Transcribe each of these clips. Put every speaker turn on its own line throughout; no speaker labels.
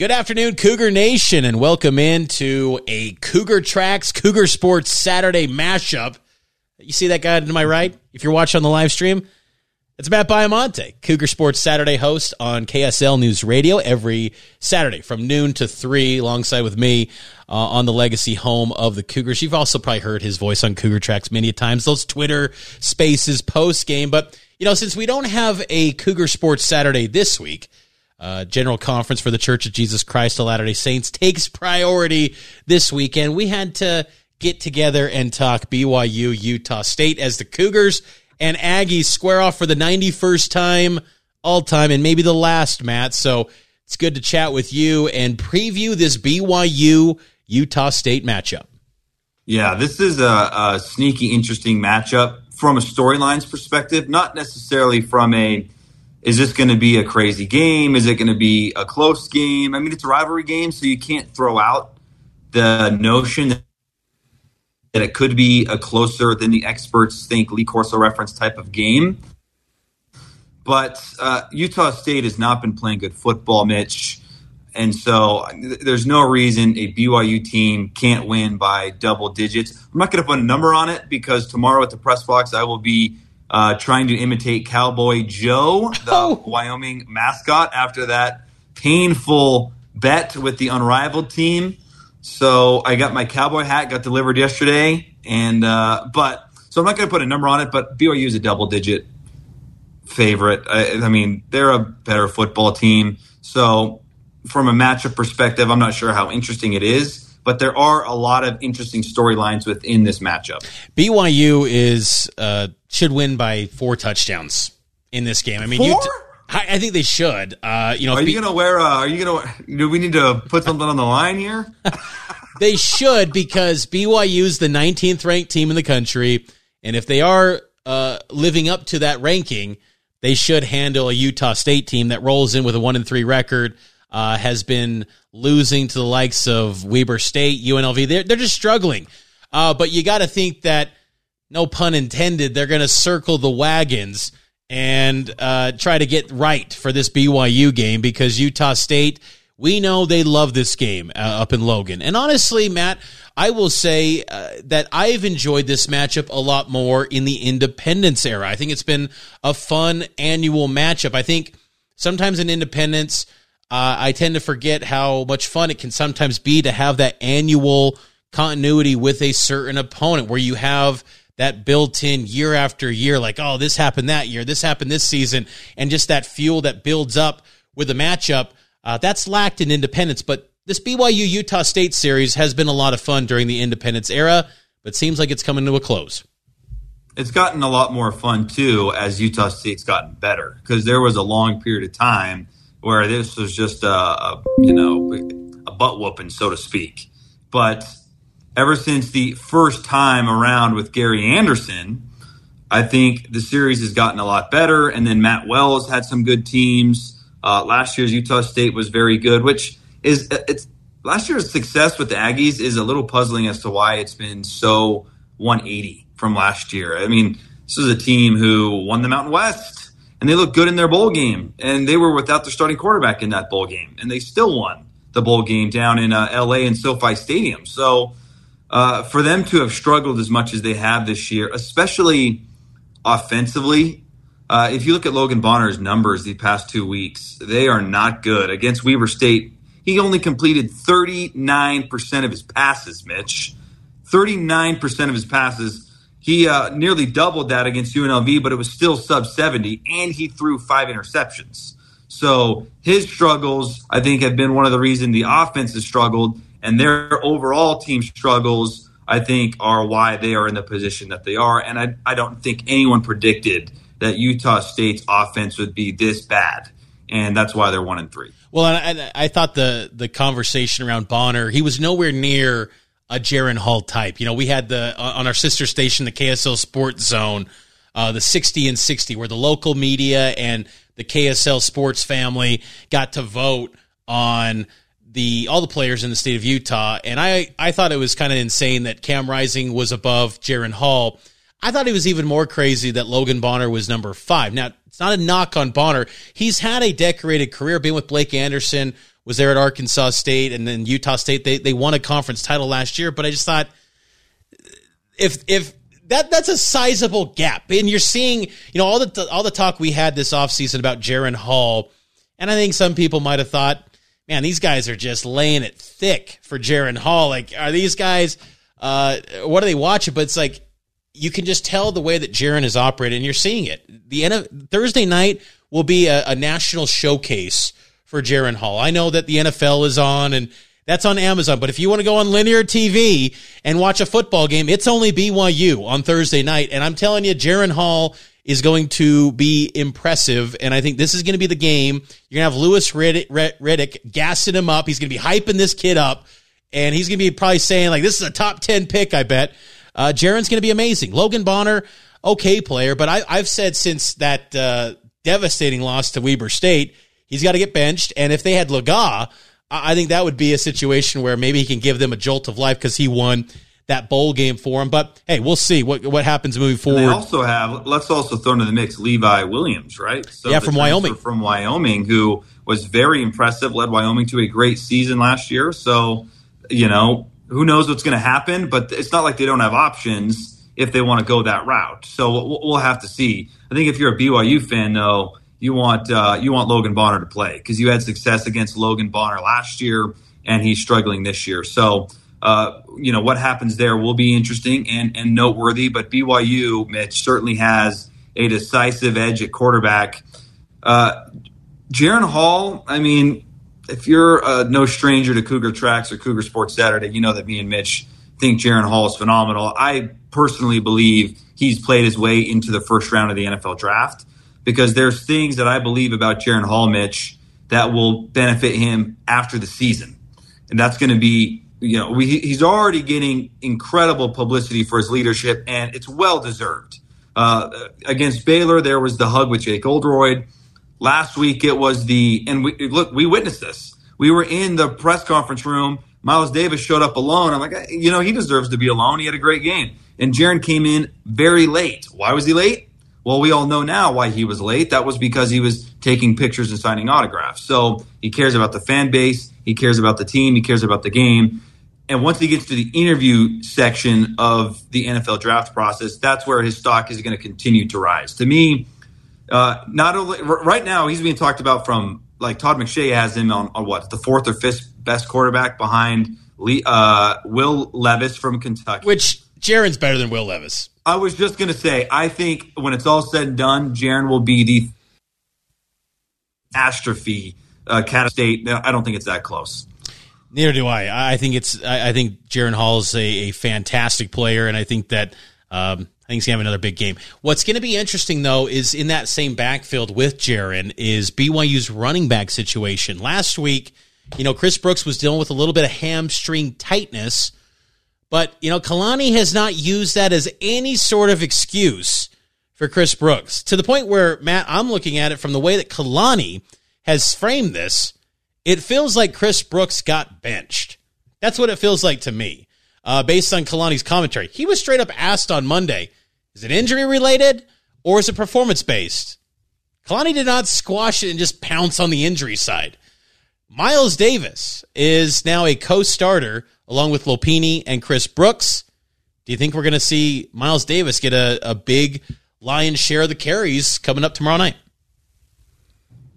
Good afternoon, Cougar Nation, and welcome into a Cougar Tracks Cougar Sports Saturday mashup. You see that guy to my right? If you're watching on the live stream, it's Matt Baiamonte, Cougar Sports Saturday host on KSL News Radio every Saturday from noon to 3, alongside with me uh, on the legacy home of the Cougars. You've also probably heard his voice on Cougar Tracks many times, those Twitter spaces post game. But, you know, since we don't have a Cougar Sports Saturday this week, uh, General Conference for the Church of Jesus Christ of Latter day Saints takes priority this weekend. We had to get together and talk BYU Utah State as the Cougars and Aggies square off for the 91st time all time and maybe the last, Matt. So it's good to chat with you and preview this BYU Utah State matchup.
Yeah, this is a, a sneaky, interesting matchup from a storylines perspective, not necessarily from a is this going to be a crazy game? Is it going to be a close game? I mean, it's a rivalry game, so you can't throw out the notion that it could be a closer than the experts think Lee Corso reference type of game. But uh, Utah State has not been playing good football, Mitch. And so there's no reason a BYU team can't win by double digits. I'm not going to put a number on it because tomorrow at the press box, I will be uh, trying to imitate Cowboy Joe, the oh. Wyoming mascot, after that painful bet with the unrivaled team. So I got my cowboy hat, got delivered yesterday, and uh, but so I'm not going to put a number on it, but BYU is a double digit favorite. I, I, mean, they're a better football team. So from a matchup perspective, I'm not sure how interesting it is. But there are a lot of interesting storylines within this matchup.
BYU is uh, should win by four touchdowns in this game. I mean,
four?
I, I think they should. Uh, you know,
are you gonna wear? Uh, are you gonna? Do we need to put something on the line here?
they should because BYU is the 19th ranked team in the country, and if they are uh, living up to that ranking, they should handle a Utah State team that rolls in with a one and three record. Uh, has been losing to the likes of Weber State, UNLV. They're they're just struggling. Uh, but you got to think that, no pun intended, they're going to circle the wagons and uh, try to get right for this BYU game because Utah State, we know they love this game uh, up in Logan. And honestly, Matt, I will say uh, that I've enjoyed this matchup a lot more in the independence era. I think it's been a fun annual matchup. I think sometimes in independence, uh, I tend to forget how much fun it can sometimes be to have that annual continuity with a certain opponent where you have – that built in year after year, like, oh, this happened that year, this happened this season, and just that fuel that builds up with the matchup, uh, that's lacked in independence. But this BYU Utah State series has been a lot of fun during the independence era, but seems like it's coming to a close.
It's gotten a lot more fun too as Utah State's gotten better because there was a long period of time where this was just a, a you know a butt whooping, so to speak. But ever since the first time around with Gary Anderson, I think the series has gotten a lot better. And then Matt Wells had some good teams. Uh, last year's Utah State was very good, which is it's last year's success with the Aggies is a little puzzling as to why it's been so 180 from last year. I mean, this is a team who won the Mountain West and they looked good in their bowl game, and they were without their starting quarterback in that bowl game, and they still won the bowl game down in uh, L.A. in SoFi Stadium. So uh, for them to have struggled as much as they have this year, especially offensively. Uh, if you look at Logan Bonner's numbers the past two weeks, they are not good. Against Weber State, He only completed 39% of his passes, Mitch. 39% of his passes. He uh, nearly doubled that against UNLV, but it was still sub 70, and he threw five interceptions. So his struggles, I think, have been one of the reasons the offense has struggled, and their overall team struggles, I think, are why they are in the position that they are. And I, I don't think anyone predicted that Utah State's offense would be this bad, and that's why they're one and three.
Well, and I, I thought the the conversation around Bonner, he was nowhere near a Jaren Hall type. You know, we had the on our sister station, the KSL Sports Zone, uh, the 60 and 60, where the local media and the KSL Sports family got to vote on the all the players in the state of Utah, and I I thought it was kind of insane that Cam Rising was above Jaren Hall. I thought it was even more crazy that Logan Bonner was number five. Now it's not a knock on Bonner; he's had a decorated career, being with Blake Anderson, was there at Arkansas State and then Utah State. They they won a conference title last year, but I just thought if if that that's a sizable gap. And you're seeing, you know, all the all the talk we had this offseason about Jaren Hall, and I think some people might have thought, man, these guys are just laying it thick for Jaren Hall. Like, are these guys uh what are they watching? But it's like you can just tell the way that Jaren is operating, and you're seeing it. The end of Thursday night will be a, a national showcase for Jaren Hall. I know that the NFL is on and that's on Amazon, but if you want to go on linear TV and watch a football game, it's only BYU on Thursday night. And I'm telling you, Jaren Hall is going to be impressive. And I think this is going to be the game. You're going to have Louis Riddick, Riddick gassing him up. He's going to be hyping this kid up. And he's going to be probably saying, like, this is a top 10 pick, I bet. Uh, Jaren's going to be amazing. Logan Bonner, okay player, but I, have said since that uh, devastating loss to Weber State, He's got to get benched. And if they had Legas, I think that would be a situation where maybe he can give them a jolt of life because he won that bowl game for him. But hey, we'll see what what happens moving forward.
And they also have let's also throw into the mix Levi Williams, right?
So yeah, from Wyoming.
From Wyoming, who was very impressive, led Wyoming to a great season last year. So you know who knows what's going to happen, but it's not like they don't have options if they want to go that route. So we'll have to see. I think if you're a BYU fan, though you want uh, you want Logan Bonner to play because you had success against Logan Bonner last year, and he's struggling this year. So uh, you know what happens there will be interesting and and noteworthy. But BYU, Mitch certainly has a decisive edge at quarterback. Uh, Jaren Hall, I mean, if you're uh, no stranger to Cougar Tracks or Cougar Sports Saturday, you know that me and Mitch think Jaren Hall is phenomenal. I personally believe he's played his way into the first round of the NFL draft because there's things that I believe about Jaren Hall, Mitch, that will benefit him after the season. And that's going to be, you know, we, he's already getting incredible publicity for his leadership, and it's well deserved. Uh, against Baylor, there was the hug with Jake Oldroyd. Last week, it was the, and we, look, we witnessed this. We were in the press conference room. Miles Davis showed up alone. I'm like, you know, he deserves to be alone. He had a great game. And Jaren came in very late. Why was he late? Well, we all know now why he was late. That was because he was taking pictures and signing autographs. So he cares about the fan base, he cares about the team, he cares about the game. And once he gets to the interview section of the NFL draft process, that's where his stock is going to continue to rise. To me, uh, not only right now he's being talked about from like Todd McShay has him on, on what the fourth or fifth best quarterback behind Lee, uh, Will Levis from Kentucky,
which Jaren's better than Will Levis.
I was just going to say, I think when it's all said and done, Jaren will be the catastrophe. Uh, Cat State. I don't think it's that close.
Neither do I. I think it's. I think Jaren Hall is a, a, fantastic player, and I think that um, I think he's gonna have another big game. What's going to be interesting though is in that same backfield with Jaren is BYU's running back situation. Last week, you know, Chris Brooks was dealing with a little bit of hamstring tightness but, you know, Kalani has not used that as any sort of excuse for Chris Brooks to the point where, Matt, I'm looking at it from the way that Kalani has framed this. It feels like Chris Brooks got benched. That's what it feels like to me, uh, based on Kalani's commentary. He was straight up asked on Monday, is it injury related or is it performance based? Kalani did not squash it and just pounce on the injury side. Miles Davis is now a co starter along with Lopini and Chris Brooks. Do you think we're going to see Miles Davis get a, a big lion's share of the carries coming up tomorrow night?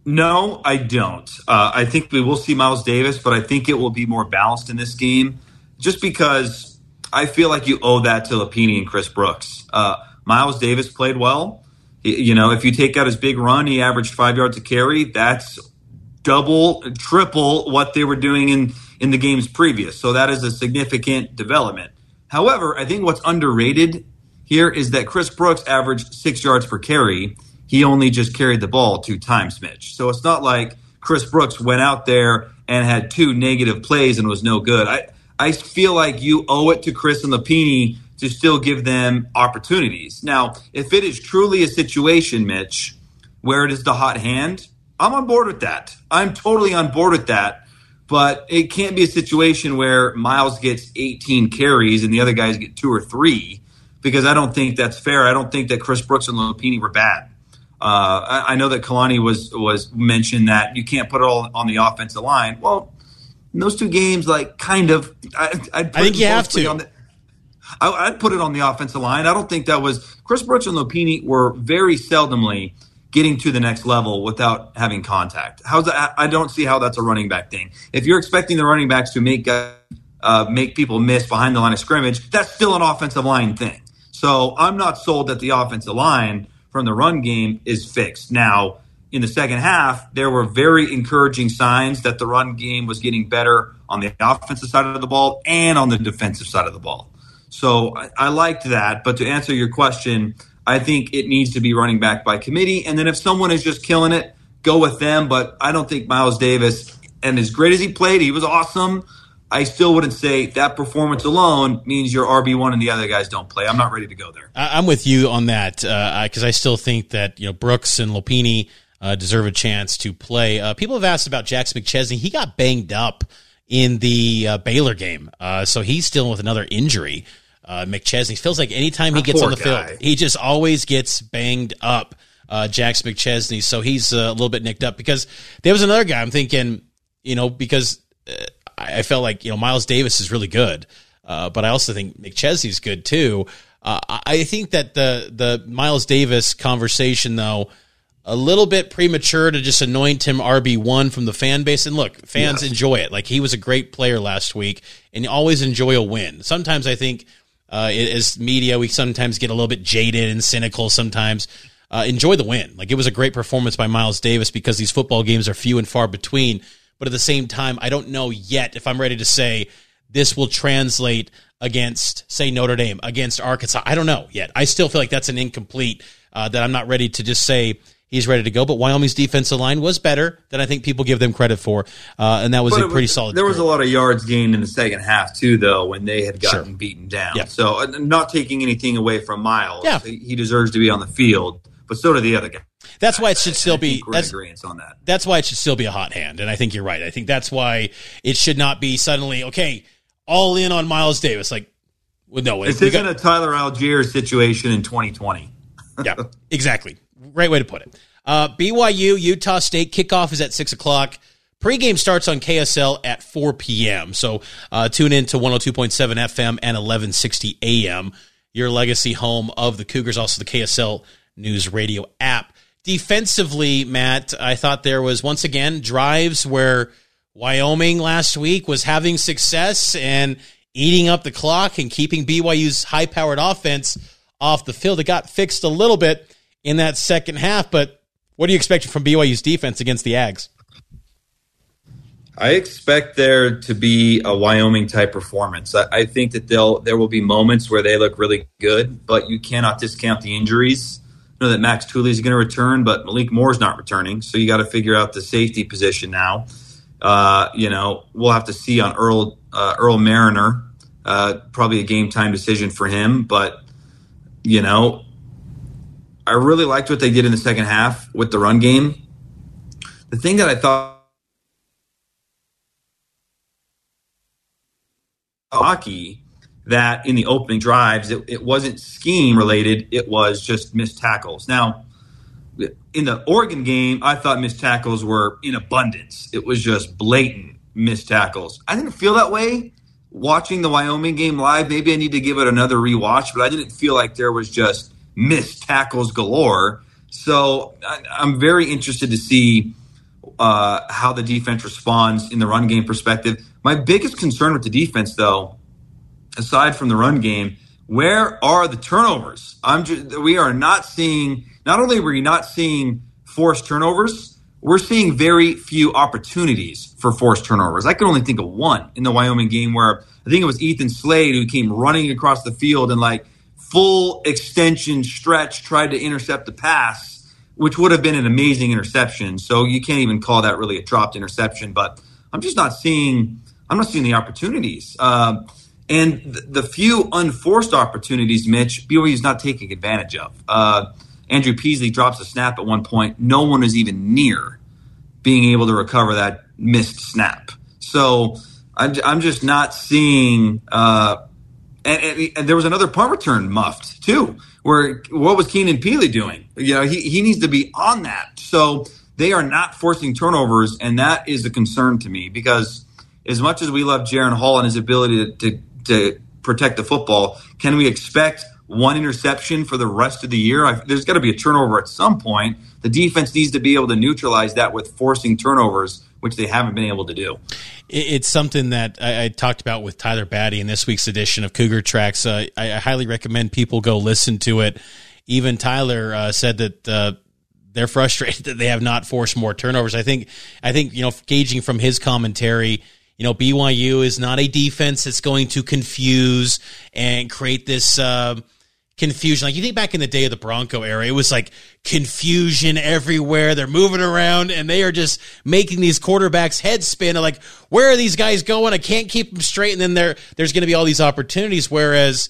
No, I don't. Uh, I think we will see Miles Davis, but I think it will be more balanced in this game just because I feel like you owe that to Lopini and Chris Brooks. Uh, Miles Davis played well. You know, if you take out his big run, he averaged five yards a carry. That's double, triple what they were doing in, in the games previous. So that is a significant development. However, I think what's underrated here is that Chris Brooks averaged six yards per carry. He only just carried the ball two times, Mitch. So it's not like Chris Brooks went out there and had two negative plays and was no good. I, I feel like you owe it to Chris and Lopini to still give them opportunities. Now, if it is truly a situation, Mitch, where it is the hot hand, I'm on board with that. I'm totally on board with that. But it can't be a situation where Miles gets 18 carries and the other guys get two or three because I don't think that's fair. I don't think that Chris Brooks and Lopini were bad. Uh, I, I, know that Kalani was was mentioned that you can't put it all on the offensive line. Well, in those two games, like kind of, I,
I think you have to.
The, I, would put it on the offensive line. I don't think that was Chris Brooks and Lopini were very seldomly getting to the next level without having contact. How's that? I don't see how that's a running back thing. If you're expecting the running backs to make uh, make people miss behind the line of scrimmage, that's still an offensive line thing. So I'm not sold that the offensive line from the run game is fixed. Now, in the second half, there were very encouraging signs that the run game was getting better on the offensive side of the ball and on the defensive side of the ball. So I, I liked that. But to answer your question, I think it needs to be running back by committee. And then if someone is just killing it, go with them. But I don't think Miles Davis, and as great as he played, he was awesome. I still wouldn't say that performance alone means you're RB one and the other guys don't play. I'm not ready to go there.
I'm with you on that because uh, I still think that you know Brooks and Lopini uh, deserve a chance to play. Uh, people have asked about Jax McChesney. He got banged up in the uh, Baylor game, uh, so he's still with another injury uh, McChesney. Feels like anytime he gets on the guy. field, he just always gets banged up. Uh, Jax McChesney, so he's uh, a little bit nicked up because there was another guy. I'm thinking, you know, because uh, I felt like you know Miles Davis is really good, uh, but I also think McChesney's good too. Uh, I think that the the Miles Davis conversation though a little bit premature to just anoint him RB1 from the fan base. And look, fans yes. enjoy it. Like he was a great player last week and you always enjoy a win. Sometimes I think uh, as media, we sometimes get a little bit jaded and cynical sometimes. Uh, enjoy the win. Like it was a great performance by Miles Davis because these football games are few and far between. But at the same time, I don't know yet if I'm ready to say this will translate against, say, Notre Dame, against Arkansas. I don't know yet. I still feel like that's an incomplete, uh, that I'm not ready to just say he's ready to go. But Wyoming's defensive line was better than I think people give them credit for, uh, and that was but a pretty solid.
There was a lot of yards gained in the second half too, though, when they had gotten sure. beaten down. Yeah. So, uh, not taking anything away from Miles, yeah. he deserves to be on the field, but so do the other guys.
That's why it should still be.
That's, on that.
That's why it should still be a hot hand, and I think you're right. I think that's why it should not be suddenly okay, all in on Miles Davis. Like, well, no,
this isn't got, a Tyler Allgeier situation in 2020.
yeah, exactly. Right way to put it. Uh, BYU, Utah State kickoff is at 6 o'clock. Pregame starts on KSL at 4 p.m. So uh, tune in to 102.7 FM and 1160 AM, your legacy home of the Cougars, also the KSL News Radio app. Defensively, Matt, I thought there was once again drives where Wyoming last week was having success and eating up the clock and keeping BYU's high powered offense off the field. It got fixed a little bit in that second half, but what do you expect from BYU's defense against the Ags?
I expect there to be a Wyoming type performance. I, I, think that they'll there will be moments where they look really good, but you cannot discount the injuries. I know that Max Tooley is going to return, but Malik Moore is not returning, so you got to figure out the safety position now. Uh, you know, we'll have to see on Earl uh, Earl Mariner. Uh, probably a game time decision for him, but you know, I really liked what they did in the second half with the run game. The thing that I thought hockey that in the opening drives it, it, wasn't scheme related it was just missed tackles. Now in the oregon game i thought missed tackles were in abundance. It was just blatant missed tackles. I didn't feel that way watching the wyoming game live. Maybe i need to give it another rewatch but i didn't feel like there was just missed tackles galore. So I'm very interested to see uh, how the defense responds in the run game perspective. My biggest concern with the defense, though, aside from the run game, where are the turnovers? I'm just, we are not seeing. Not only were you not seeing forced turnovers, we're seeing very few opportunities for forced turnovers. I can only think of one in the Wyoming game where I think it was Ethan Slade who came running across the field and like full extension stretch tried to intercept the pass, which would have been an amazing interception. So you can't even call that really a dropped interception. But I'm just not seeing. I'm not seeing the opportunities. Uh, and the, few unforced opportunities, Mitch, BYU is not taking advantage of. Uh, Andrew Peasley drops a snap at one point. No one is even near being able to recover that missed snap. So I'm, I'm just not seeing. Uh, and, and, and, there was another punt return muffed too. Where what was Keenan Pili doing? You know, he, he needs to be on that. So they are not forcing turnovers, and that is a concern to me because as much as we love Jaren Hall and his ability to, to, to protect the football, can we expect one interception for the rest of the year? I, there's got to be a turnover at some point. The defense needs to be able to neutralize that with forcing turnovers, which they haven't been able to do.
It's something that I, I talked about with Tyler Batty in this week's edition of Cougar Tracks. Uh, I, I, highly recommend people go listen to it. Even Tyler uh, said that uh, they're frustrated that they have not forced more turnovers. I think, I think you know, gauging from his commentary you know, BYU is not a defense that's going to confuse and create this uh, confusion. Like you think back in the day of the Bronco era, it was like confusion everywhere. They're moving around and they are just making these quarterbacks head spin. Like, where are these guys going? I can't keep them straight. And then there, there's going to be all these opportunities. Whereas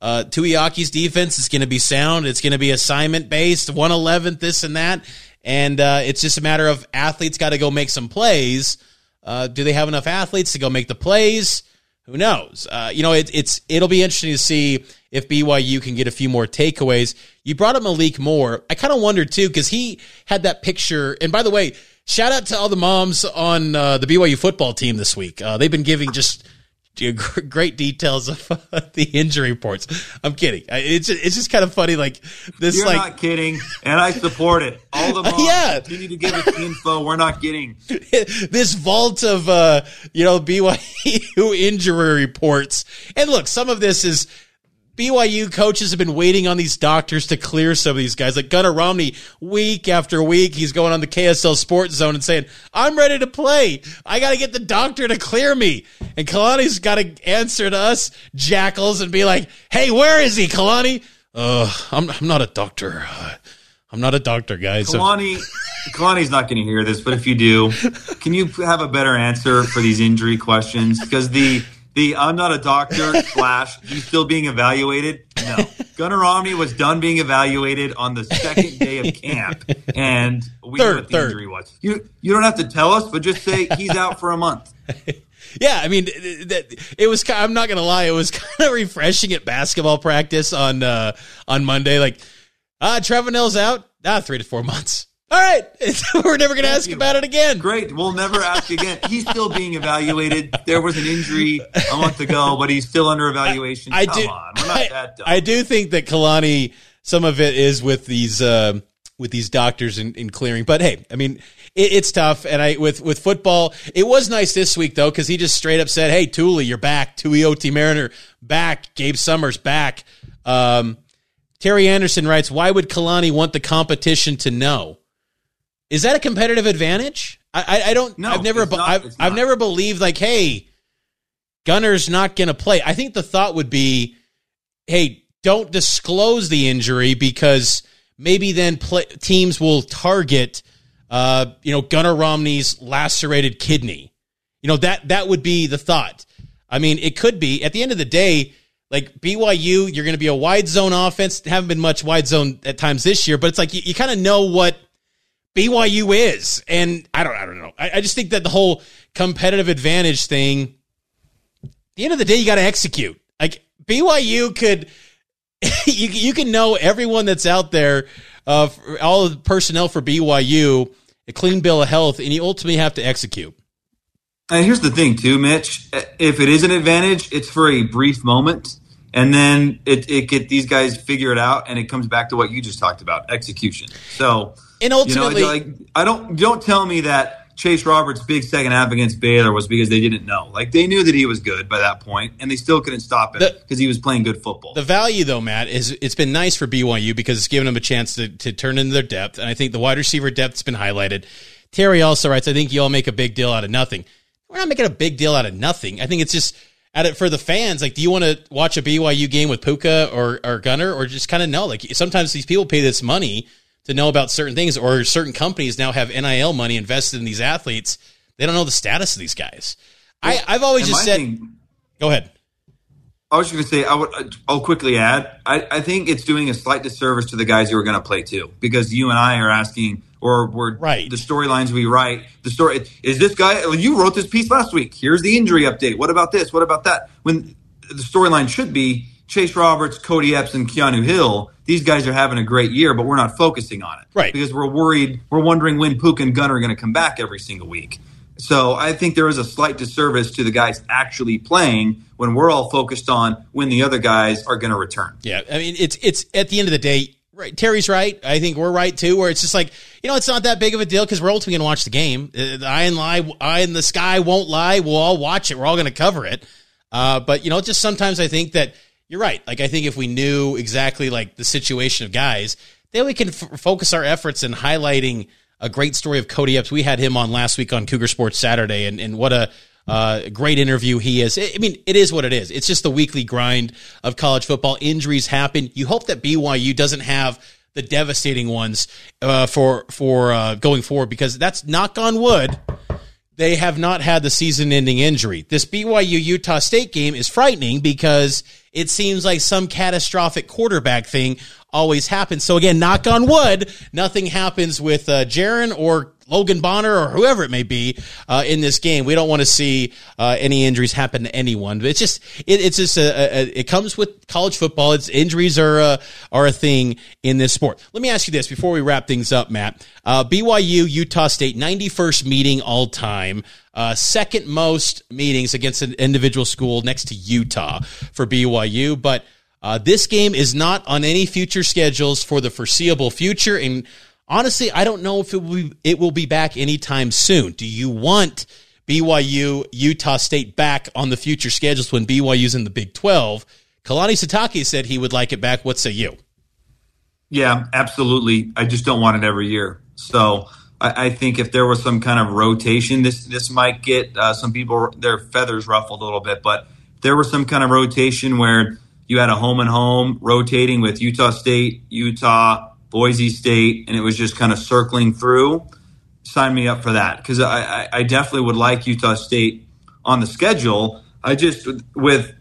uh, Tuiaki's defense is going to be sound. It's going to be assignment based, 111th, this and that. And uh, it's just a matter of athletes got to go make some plays uh, do they have enough athletes to go make the plays? Who knows? Uh, you know, it, it's it'll be interesting to see if BYU can get a few more takeaways. You brought up Malik Moore. I kind of wondered too because he had that picture. And by the way, shout out to all the moms on uh, the BYU football team this week. Uh, they've been giving just great details of the injury reports. I'm kidding. It's just, it's just kind of funny. Like this,
You're
like
not kidding, and I support it. All the moms yeah. continue to give us info. We're not getting
this vault of uh, you know BYU injury reports. And look, some of this is BYU coaches have been waiting on these doctors to clear some of these guys. Like Gunnar Romney, week after week, he's going on the KSL Sports Zone and saying, "I'm ready to play. I got to get the doctor to clear me." And Kalani's got to answer to us jackals and be like, "Hey, where is he, Kalani?" Uh, I'm I'm not a doctor. Uh, I'm not a doctor, guys.
Kalani, Kalani's not going to hear this, but if you do, can you have a better answer for these injury questions? Because the the I'm not a doctor slash he's still being evaluated. No, Gunnar Romney was done being evaluated on the second day of camp, and we third, know what the third. injury was. You you don't have to tell us, but just say he's out for a month.
Yeah, I mean, that it was. I'm not gonna lie, it was kind of refreshing at basketball practice on uh, on Monday. Like, ah, Trevin Knell's out. Ah, three to four months. All right, we're never going to ask you. about it again.
Great, we'll never ask again. He's still being evaluated. There was an injury a month ago, but he's still under evaluation. I, I Come do, on, we're not I, that dumb.
I do think that Kalani, some of it is with these uh, with these doctors in, in, clearing. But hey, I mean, it, it's tough. And I with with football, it was nice this week though because he just straight up said, "Hey, Tooley, you're back. Tuioti Mariner back. Gabe Summers back." Um, Terry Anderson writes, "Why would Kalani want the competition to know?" Is that a competitive advantage? I, I, I don't. No, I've never. Not, I've, I've never believed like, hey, Gunnar's not going to play. I think the thought would be, hey, don't disclose the injury because maybe then play, teams will target, uh, you know, Gunnar Romney's lacerated kidney. You know that that would be the thought. I mean, it could be. At the end of the day, like BYU, you're going to be a wide zone offense. Haven't been much wide zone at times this year, but it's like you, you kind of know what BYU is. And I don't, I don't know. I, I just think that the whole competitive advantage thing, the end of the day, you got to execute. Like BYU could, you, you can know everyone that's out there, uh, all the personnel for BYU, a clean bill of health, and you ultimately have to execute.
And here's the thing, too, Mitch. If it is an advantage, it's for a brief moment, and then it, it get these guys figure it out, and it comes back to what you just talked about: execution. So
And ultimately,
you know, like I don't don't tell me that Chase Roberts' big second half against Baylor was because they didn't know. Like they knew that he was good by that point, and they still couldn't stop it because he was playing good football.
The value, though, Matt, is it's been nice for BYU because it's given them a chance to to turn into their depth, and I think the wide receiver depth's been highlighted. Terry also writes, "I think you all make a big deal out of nothing." We're not making a big deal out of nothing. I think it's just at it for the fans. Like, do you want to watch a BYU game with Puka or or Gunnar, or just kind of know? Like, sometimes these people pay this money to know about certain things, or certain companies now have NIL money invested in these athletes. They don't know the status of these guys. Well, I, have always just said. Thing,
go ahead. I was just going to say, I would, I'll quickly add. I, I think it's doing a slight disservice to the guys who are going to play too, because you and I are asking or we're
right.
the storylines we write. The story is this guy. You wrote this piece last week. Here's the injury update. What about this? What about that? When the storyline should be Chase Roberts, Cody Epps, and Keanu Hill. These guys are having a great year, but we're not focusing on it,
right?
Because we're worried. We're wondering when Pook and Gunnar are going to come back every single week. So I think there is a slight disservice to the guys actually playing when we're all focused on when the other guys are going to return.
Yeah, I mean it's it's at the end of the day, Right. Terry's right. I think we're right too. Where it's just like you know, it's not that big of a deal because we're ultimately going to watch the game. Uh, the eye and lie, eye in the sky won't lie. We'll all watch it. We're all going to cover it. Uh, but you know, just sometimes I think that you're right. Like I think if we knew exactly like the situation of guys, then we can f- focus our efforts in highlighting a great story of Cody Epps. We had him on last week on Cougar Sports Saturday, and and what a uh, great interview he is. I mean, it is what it is. It's just the weekly grind of college football. Injuries happen. You hope that BYU doesn't have the devastating ones uh, for for uh, going forward because that's knock on wood. They have not had the season-ending injury. This BYU Utah State game is frightening because it seems like some catastrophic quarterback thing always happens. So again, knock on wood, nothing happens with uh, Jaren or Logan Bonner or whoever it may be uh, in this game. We don't want to see uh, any injuries happen to anyone. But it's just it, it's just a, a, it comes with college football. It's injuries are a, uh, are a thing in this sport. Let me ask you this before we wrap things up, Matt. Uh, BYU Utah State 91st meeting all time. Uh, second most meetings against an individual school next to Utah for BYU, but. Uh, this game is not on any future schedules for the foreseeable future, and honestly, I don't know if it will be, it will be back anytime soon. Do you want BYU, Utah State back on the future schedules when BYU's in the Big 12? Kalani Sitake said he would like it back. What say you?
Yeah, absolutely. I just don't want it every year. So I, I think if there was some kind of rotation, this this might get uh, some people their feathers ruffled a little bit. But there was some kind of rotation where you had a home and home rotating with Utah State, Utah, Boise State, and it was just kind of circling through, sign me up for that because I, I, definitely would like Utah State on the schedule. I just with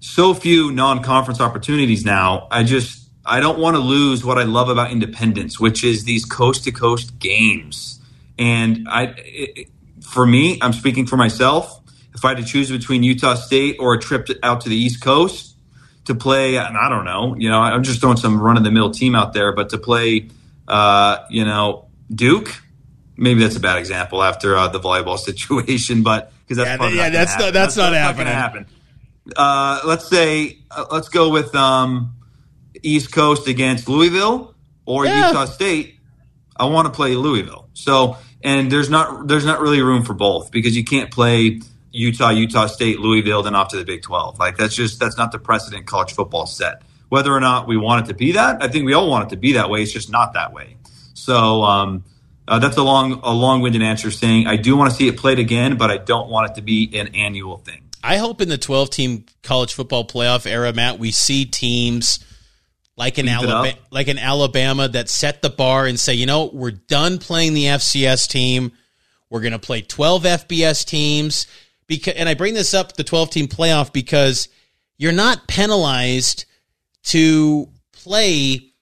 so few non-conference opportunities now, I just I don't want to lose what I love about independence, which is these coast-to-coast games. And I, it, for me, I'm speaking for myself. If I had to choose between Utah State or a trip to, out to the East Coast, to play, and I don't know, you know, I'm just throwing some run of the mill team out there, but to play, uh, you know, Duke, maybe that's a bad example after uh, the volleyball situation, but because that's
yeah, yeah that's not, that's, that's, not, that's happening.
Not happen. Uh, let's say, uh, let's go with um, East Coast against Louisville or yeah. Utah State. I want to play Louisville. So, and there's not there's not really room for both because you can't play Utah, Utah State, Louisville, then off to the Big 12. Like that's just that's not the precedent college football set. Whether or not we want it to be that, I think we all want it to be that way. It's just not that way. So um, uh, that's a long a long winded answer saying I do want to see it played again, but I don't want it to be an annual thing.
I hope in the 12 team college football playoff era, Matt, we see teams like an Alabama, like an Alabama that set the bar and say, you know, we're done playing the FCS team. We're going to play 12 FBS teams because and I bring this up the 12 team playoff because you're not penalized to play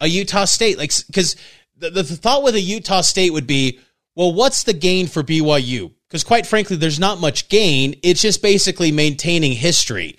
a Utah State. Like cuz the, the thought with a Utah State would be well what's the gain for BYU because quite frankly there's not much gain. It's just basically maintaining history.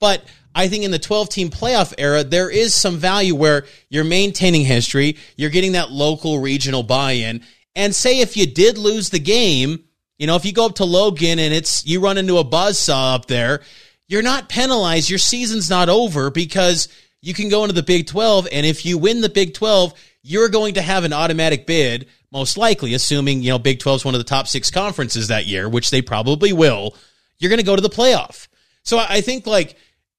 But I think in the 12 team playoff era, there is some value where you're maintaining history, you're getting that local regional buy in. And say if you did lose the game, you know, if you go up to Logan and it's you run into a buzz saw up there, you're not penalized. Your season's not over because you can go into the Big 12 and if you win the Big 12, you're going to have an automatic bid, most likely, assuming, you know, Big 12 is one of the top six conferences that year, which they probably will. You're going to go to the playoff. So I think like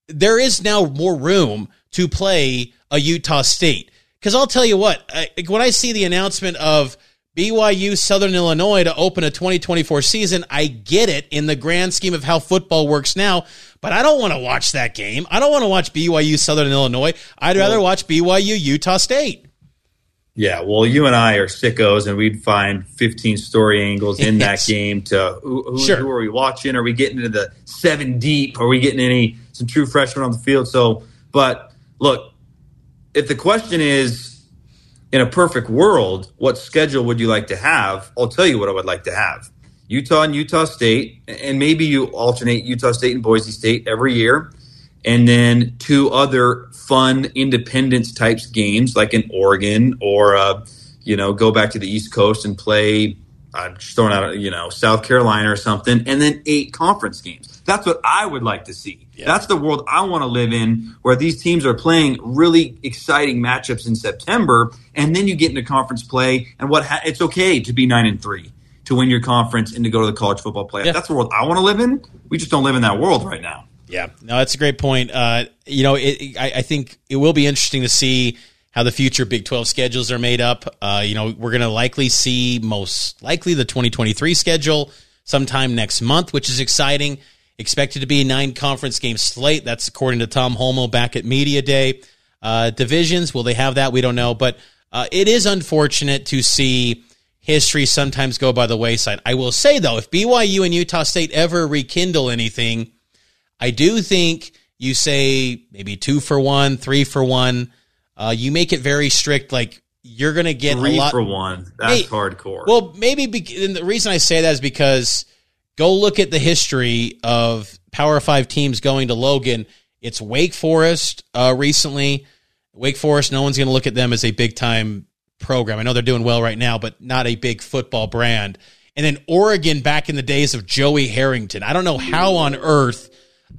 there is now more room to play a Utah State. Because I'll tell you what, I, when I see the announcement of BYU Southern Illinois to open a 2024 season, I get it in the grand scheme of how football works now, but I don't want to watch that game. I don't want to watch BYU Southern Illinois. I'd rather watch BYU Utah State.
Yeah, well, you and I are sickos, and we'd find 15 story angles in that game to who, who,
Sure.
who are we watching? Are we getting into the seven deep? Are we getting any some true freshmen on the field? So, but look, if the question is in a perfect world, what schedule would you like to have? I'll tell you what I would like to have: Utah and Utah State, and maybe you alternate Utah State and Boise State every year and then two other fun independence types games like in Oregon or uh, you know go back to the East Coast and play I'm just throwing out you know South Carolina or something and then eight conference games. That's what I would like to see. That's the world I want to live in where these teams are playing really exciting matchups in September and then you get into conference play and what ha- it's okay to be 9 and 3 to win your conference and to go to the college football playoff.
Yeah.
That's the world I want to live in. We just don't live in that world right now.
Yeah, no, that's a great point. Uh, you know, it, I, I think it will be interesting to see how the future Big 12 schedules are made up. Uh, you know, we're going to likely see most likely the 2023 schedule sometime next month, which is exciting. Expected to be a nine conference game slate. That's according to Tom Holmoe back at Media Day. Uh, divisions, will they have that? We don't know. But uh, it is unfortunate to see history sometimes go by the wayside. I will say, though, if BYU and Utah State ever rekindle anything, I do think you say maybe two for one, three for one. Uh, you make it very strict. Like you're going to get
Three
a lot
for one. That's
Hey,
hardcore.
Well, maybe be- and the reason I say that is because go look at the history of Power Five teams going to Logan. It's Wake Forest uh, recently. Wake Forest, no one's going to look at them as a big time program. I know they're doing well right now, but not a big football brand. And then Oregon back in the days of Joey Harrington. I don't know how on earth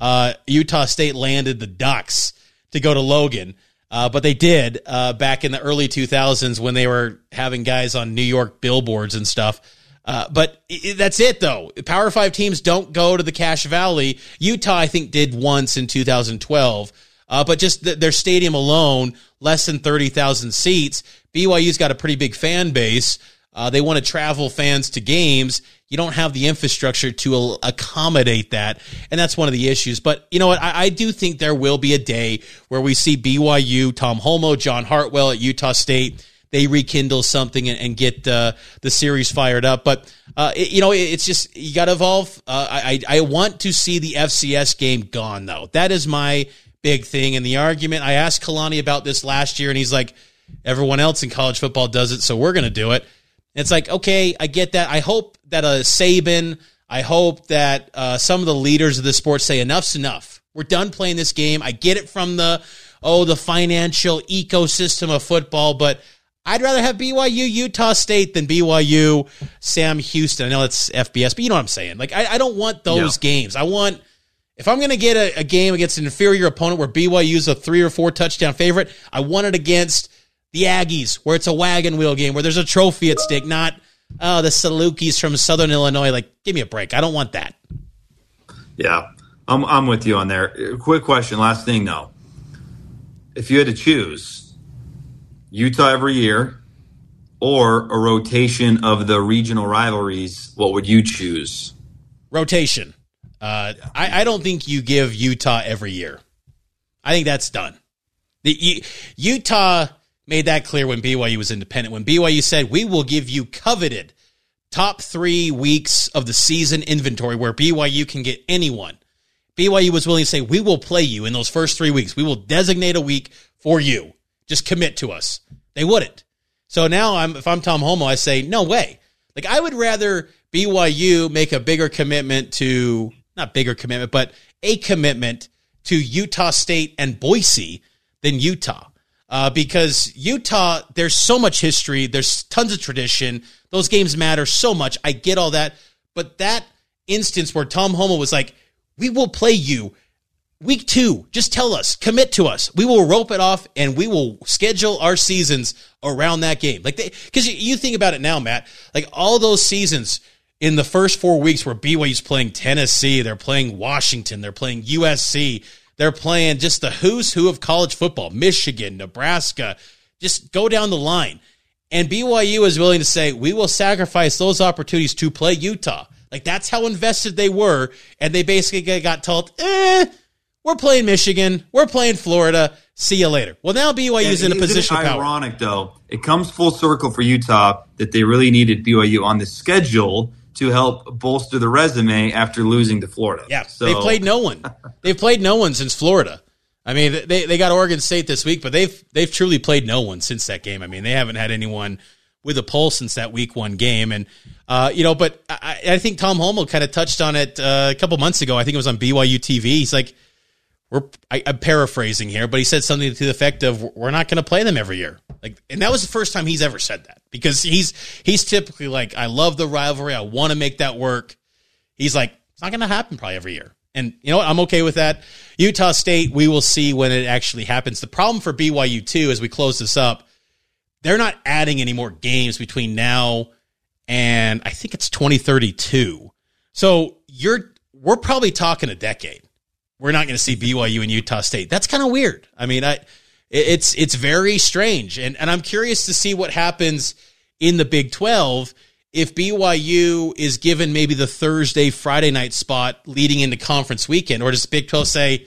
uh, Utah State landed the Ducks to go to Logan. Uh, but they did uh, back in the early 2000s when they were having guys on New York billboards and stuff. Uh, but i- i- that's it, though. Power Five teams don't go to the Cache Valley. Utah, I think, did once in 2012. Uh, but just th- their stadium alone, less than 30,000 seats. BYU's got a pretty big fan base. Uh, they want to travel fans to games. You don't have the infrastructure to accommodate that. And that's one of the issues. But you know what? I, I do think there will be a day where we see BYU, Tom Holmoe, John Hartwell at Utah State. They rekindle something and, and get uh, the series fired up. But, uh, it- you know, it- it's just, you got to evolve. Uh, I, I want to see the FCS game gone, though. That is my big thing. And the argument, I asked Kalani about this last year, and he's like, everyone else in college football does it, so we're going to do it. It's like, okay, I get that. I hope that a Saban, I hope that uh, some of the leaders of the sport say enough's enough. We're done playing this game. I get it from the oh the financial ecosystem of football, but I'd rather have BYU Utah State than BYU Sam Houston. I know it's FBS, but you know what I'm saying. Like I, I don't want those games. I want if I'm going to get a, a game against an inferior opponent where BYU's a three or four touchdown favorite, I want it against the Aggies, where it's a wagon wheel game, where there's a trophy at stake, not oh the Salukis from Southern Illinois. Like, give me a break. I don't want that.
Yeah, I'm I'm with you on there. Quick question, last thing though. If you had to choose Utah every year or a rotation of the regional rivalries, what would you choose?
Rotation. Uh, I, I don't think you give Utah every year. I think that's done. The Utah made that clear when BYU was independent. When BYU said we will give you coveted top three weeks of the season inventory where BYU can get anyone. BYU was willing to say, we will play you in those first three weeks. We will designate a week for you. Just commit to us. They wouldn't. So now I'm, if I'm Tom Holmoe, I say, no way. Like I would rather BYU make a bigger commitment to, not bigger commitment, but a commitment to Utah State and Boise than Utah. Uh, because Utah, there's so much history, there's tons of tradition. Those games matter so much. I get all that. But that instance where Tom Holmoe was like, we will play you week two, just tell us, commit to us. We will rope it off and we will schedule our seasons around that game. Like, because you, you think about it now, Matt, like all those seasons in the first four weeks where BYU's playing Tennessee, they're playing Washington, they're playing USC, they're playing just the who's who of college football, Michigan, Nebraska, just go down the line. And BYU is willing to say, we will sacrifice those opportunities to play Utah. Like that's how invested they were. And they basically got told, eh, we're playing Michigan. We're playing Florida. See you later. Well, now BYU is in a position
it
of power.
Ironic though, it comes full circle for Utah that they really needed BYU on the schedule to help bolster the resume after losing to Florida.
Yeah, so. they played no one. they've played no one since Florida. I mean, they they got Oregon State this week, but they've they've truly played no one since that game. I mean, they haven't had anyone with a pulse since that week one game, and uh, you know, but I, I think Tom Holmoe kind of touched on it uh, a couple months ago. I think it was on BYU TV. He's like we're I, am paraphrasing here, but he said something to the effect of we're not going to play them every year. Like, and that was the first time he's ever said that because he's he's typically like, I love the rivalry, I want to make that work. He's like, it's not going to happen probably every year, and you know what? I'm okay with that. Utah State, we will see when it actually happens. The problem for BYU too, as we close this up, they're not adding any more games between now and I think it's 2032. So you're we're probably talking a decade we're not going to see BYU and Utah State. That's kind of weird. I mean, I it's it's very strange, and and I'm curious to see what happens in the Big Twelve if BYU is given maybe the Thursday Friday night spot leading into conference weekend, or does Big Twelve say?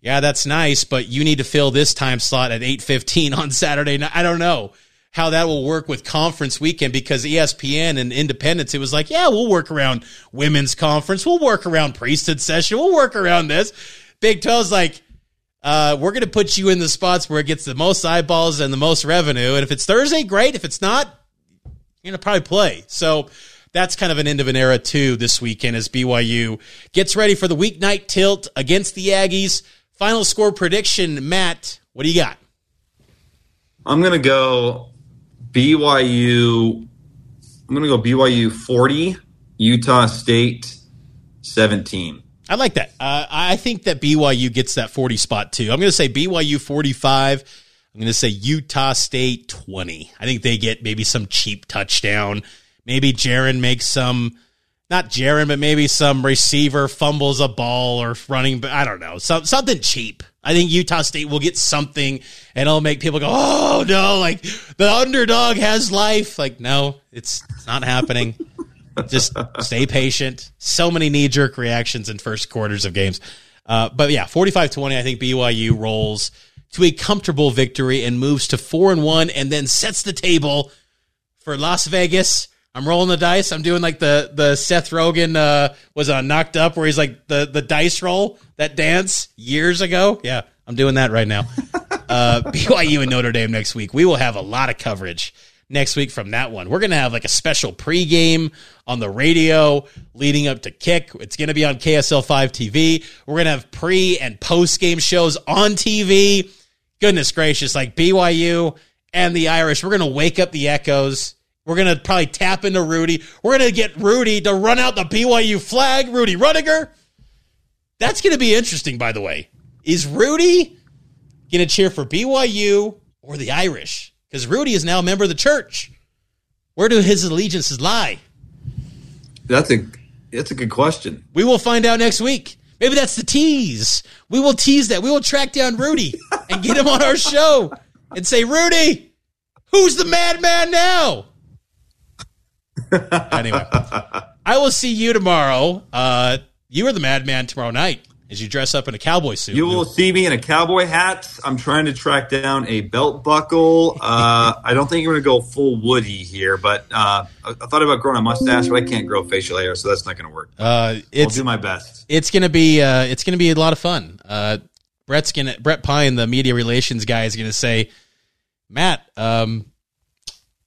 Yeah, that's nice, but you need to fill this time slot at 8:15 on Saturday night. I don't know how that will work with conference weekend because ESPN and Independence, it was like, yeah, we'll work around women's conference. We'll work around priesthood session. We'll work around this. Big 12's like, uh, we're going to put you in the spots where it gets the most eyeballs and the most revenue. And if it's Thursday, great. If it's not, you're going to probably play. So that's kind of an end of an era too this weekend as BYU gets ready for the weeknight tilt against the Aggies. Final score prediction, Matt, what do you got?
I'm going to go BYU. I'm going to go BYU 40, Utah State 17.
I like that. Uh, I think that BYU gets that 40 spot too. I'm going to say BYU 45. I'm going to say Utah State 20. I think they get maybe some cheap touchdown. Maybe Jaren makes some, not Jaren, but maybe some receiver fumbles a ball or running, but I don't know, some, something cheap. I think Utah State will get something and it'll make people go, oh no, like the underdog has life. Like, no, it's, not happening. Just stay patient. So many knee jerk reactions in first quarters of games. Uh, but yeah, 45 20, I think BYU rolls to a comfortable victory and moves to 4 and 1 and then sets the table for Las Vegas. I'm rolling the dice. I'm doing like the the Seth Rogen uh, was on Knocked Up where he's like the the dice roll that dance years ago. Yeah, I'm doing that right now. Uh, BYU and Notre Dame next week. We will have a lot of coverage next week from that one. We're going to have like a special pregame on the radio leading up to kick. It's going to be on KSL 5 TV. We're going to have pre and post game shows on TV. Goodness gracious, like BYU and the Irish. We're going to wake up the echoes. We're going to probably tap into Rudy. We're going to get Rudy to run out the BYU flag, Rudy Ruettiger. That's going to be interesting, by the way. Is Rudy going to cheer for BYU or the Irish? Because Rudy is now a member of the church. Where do his allegiances lie?
That's a that's a good question.
We will find out next week. Maybe that's the tease. We will tease that. We will track down Rudy and get him on our show and say, Rudy, who's the madman now? Anyway, I will see you tomorrow. Uh, you are the madman tomorrow night as you dress up in a cowboy suit.
You will see me in a cowboy hat. I'm trying to track down a belt buckle. Uh, I don't think I'm going to go full Woody here, but uh, I, thought about growing a mustache, but I can't grow facial hair, so that's not going to work. Uh, I'll do my best.
It's going to be uh, it's going to be a lot of fun. Uh, Brett's gonna Brett Pyne, the media relations guy, is going to say, Matt, um,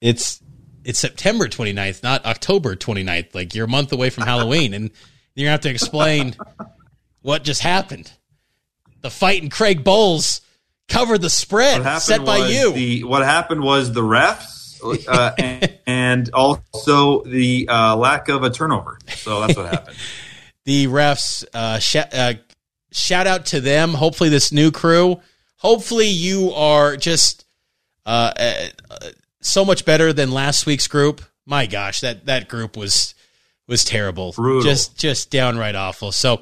it's it's September 29th, not October 29th. Like you're a month away from Halloween, and you're gonna have to explain what just happened. The fight in Craig Bohls covered the spread set by you.
The, what happened was the refs uh, and, and, also the uh, lack of a turnover. So that's what happened.
the refs uh, sh- uh, shout out to them. Hopefully, this new crew. Hopefully, you are just uh, uh, so much better than last week's group. My gosh, that that group was was terrible.
Brutal.
Just just downright awful. So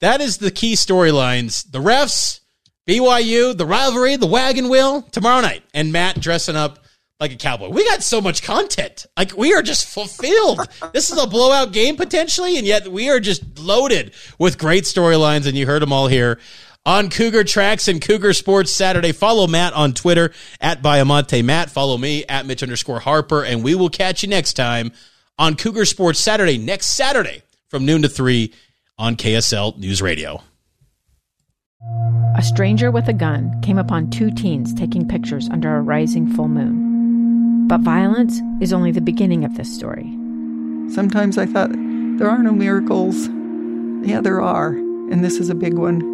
that is the key storylines. The refs, BYU, the rivalry, the wagon wheel tomorrow night, and Matt dressing up like a cowboy. We got so much content. Like we are just fulfilled. this is a blowout game potentially, and yet we are just loaded with great storylines, and you heard them all here on Cougar Tracks and Cougar Sports Saturday. Follow Matt on Twitter at Baiamonte Matt. Follow me at Mitch underscore Harper, and we will catch you next time on Cougar Sports Saturday, next Saturday from noon to three on KSL News Radio.
A stranger with a gun came upon two teens taking pictures under a rising full moon. But violence is only the beginning of this story.
Sometimes I thought, there are no miracles. Yeah, there are, and this is a big one.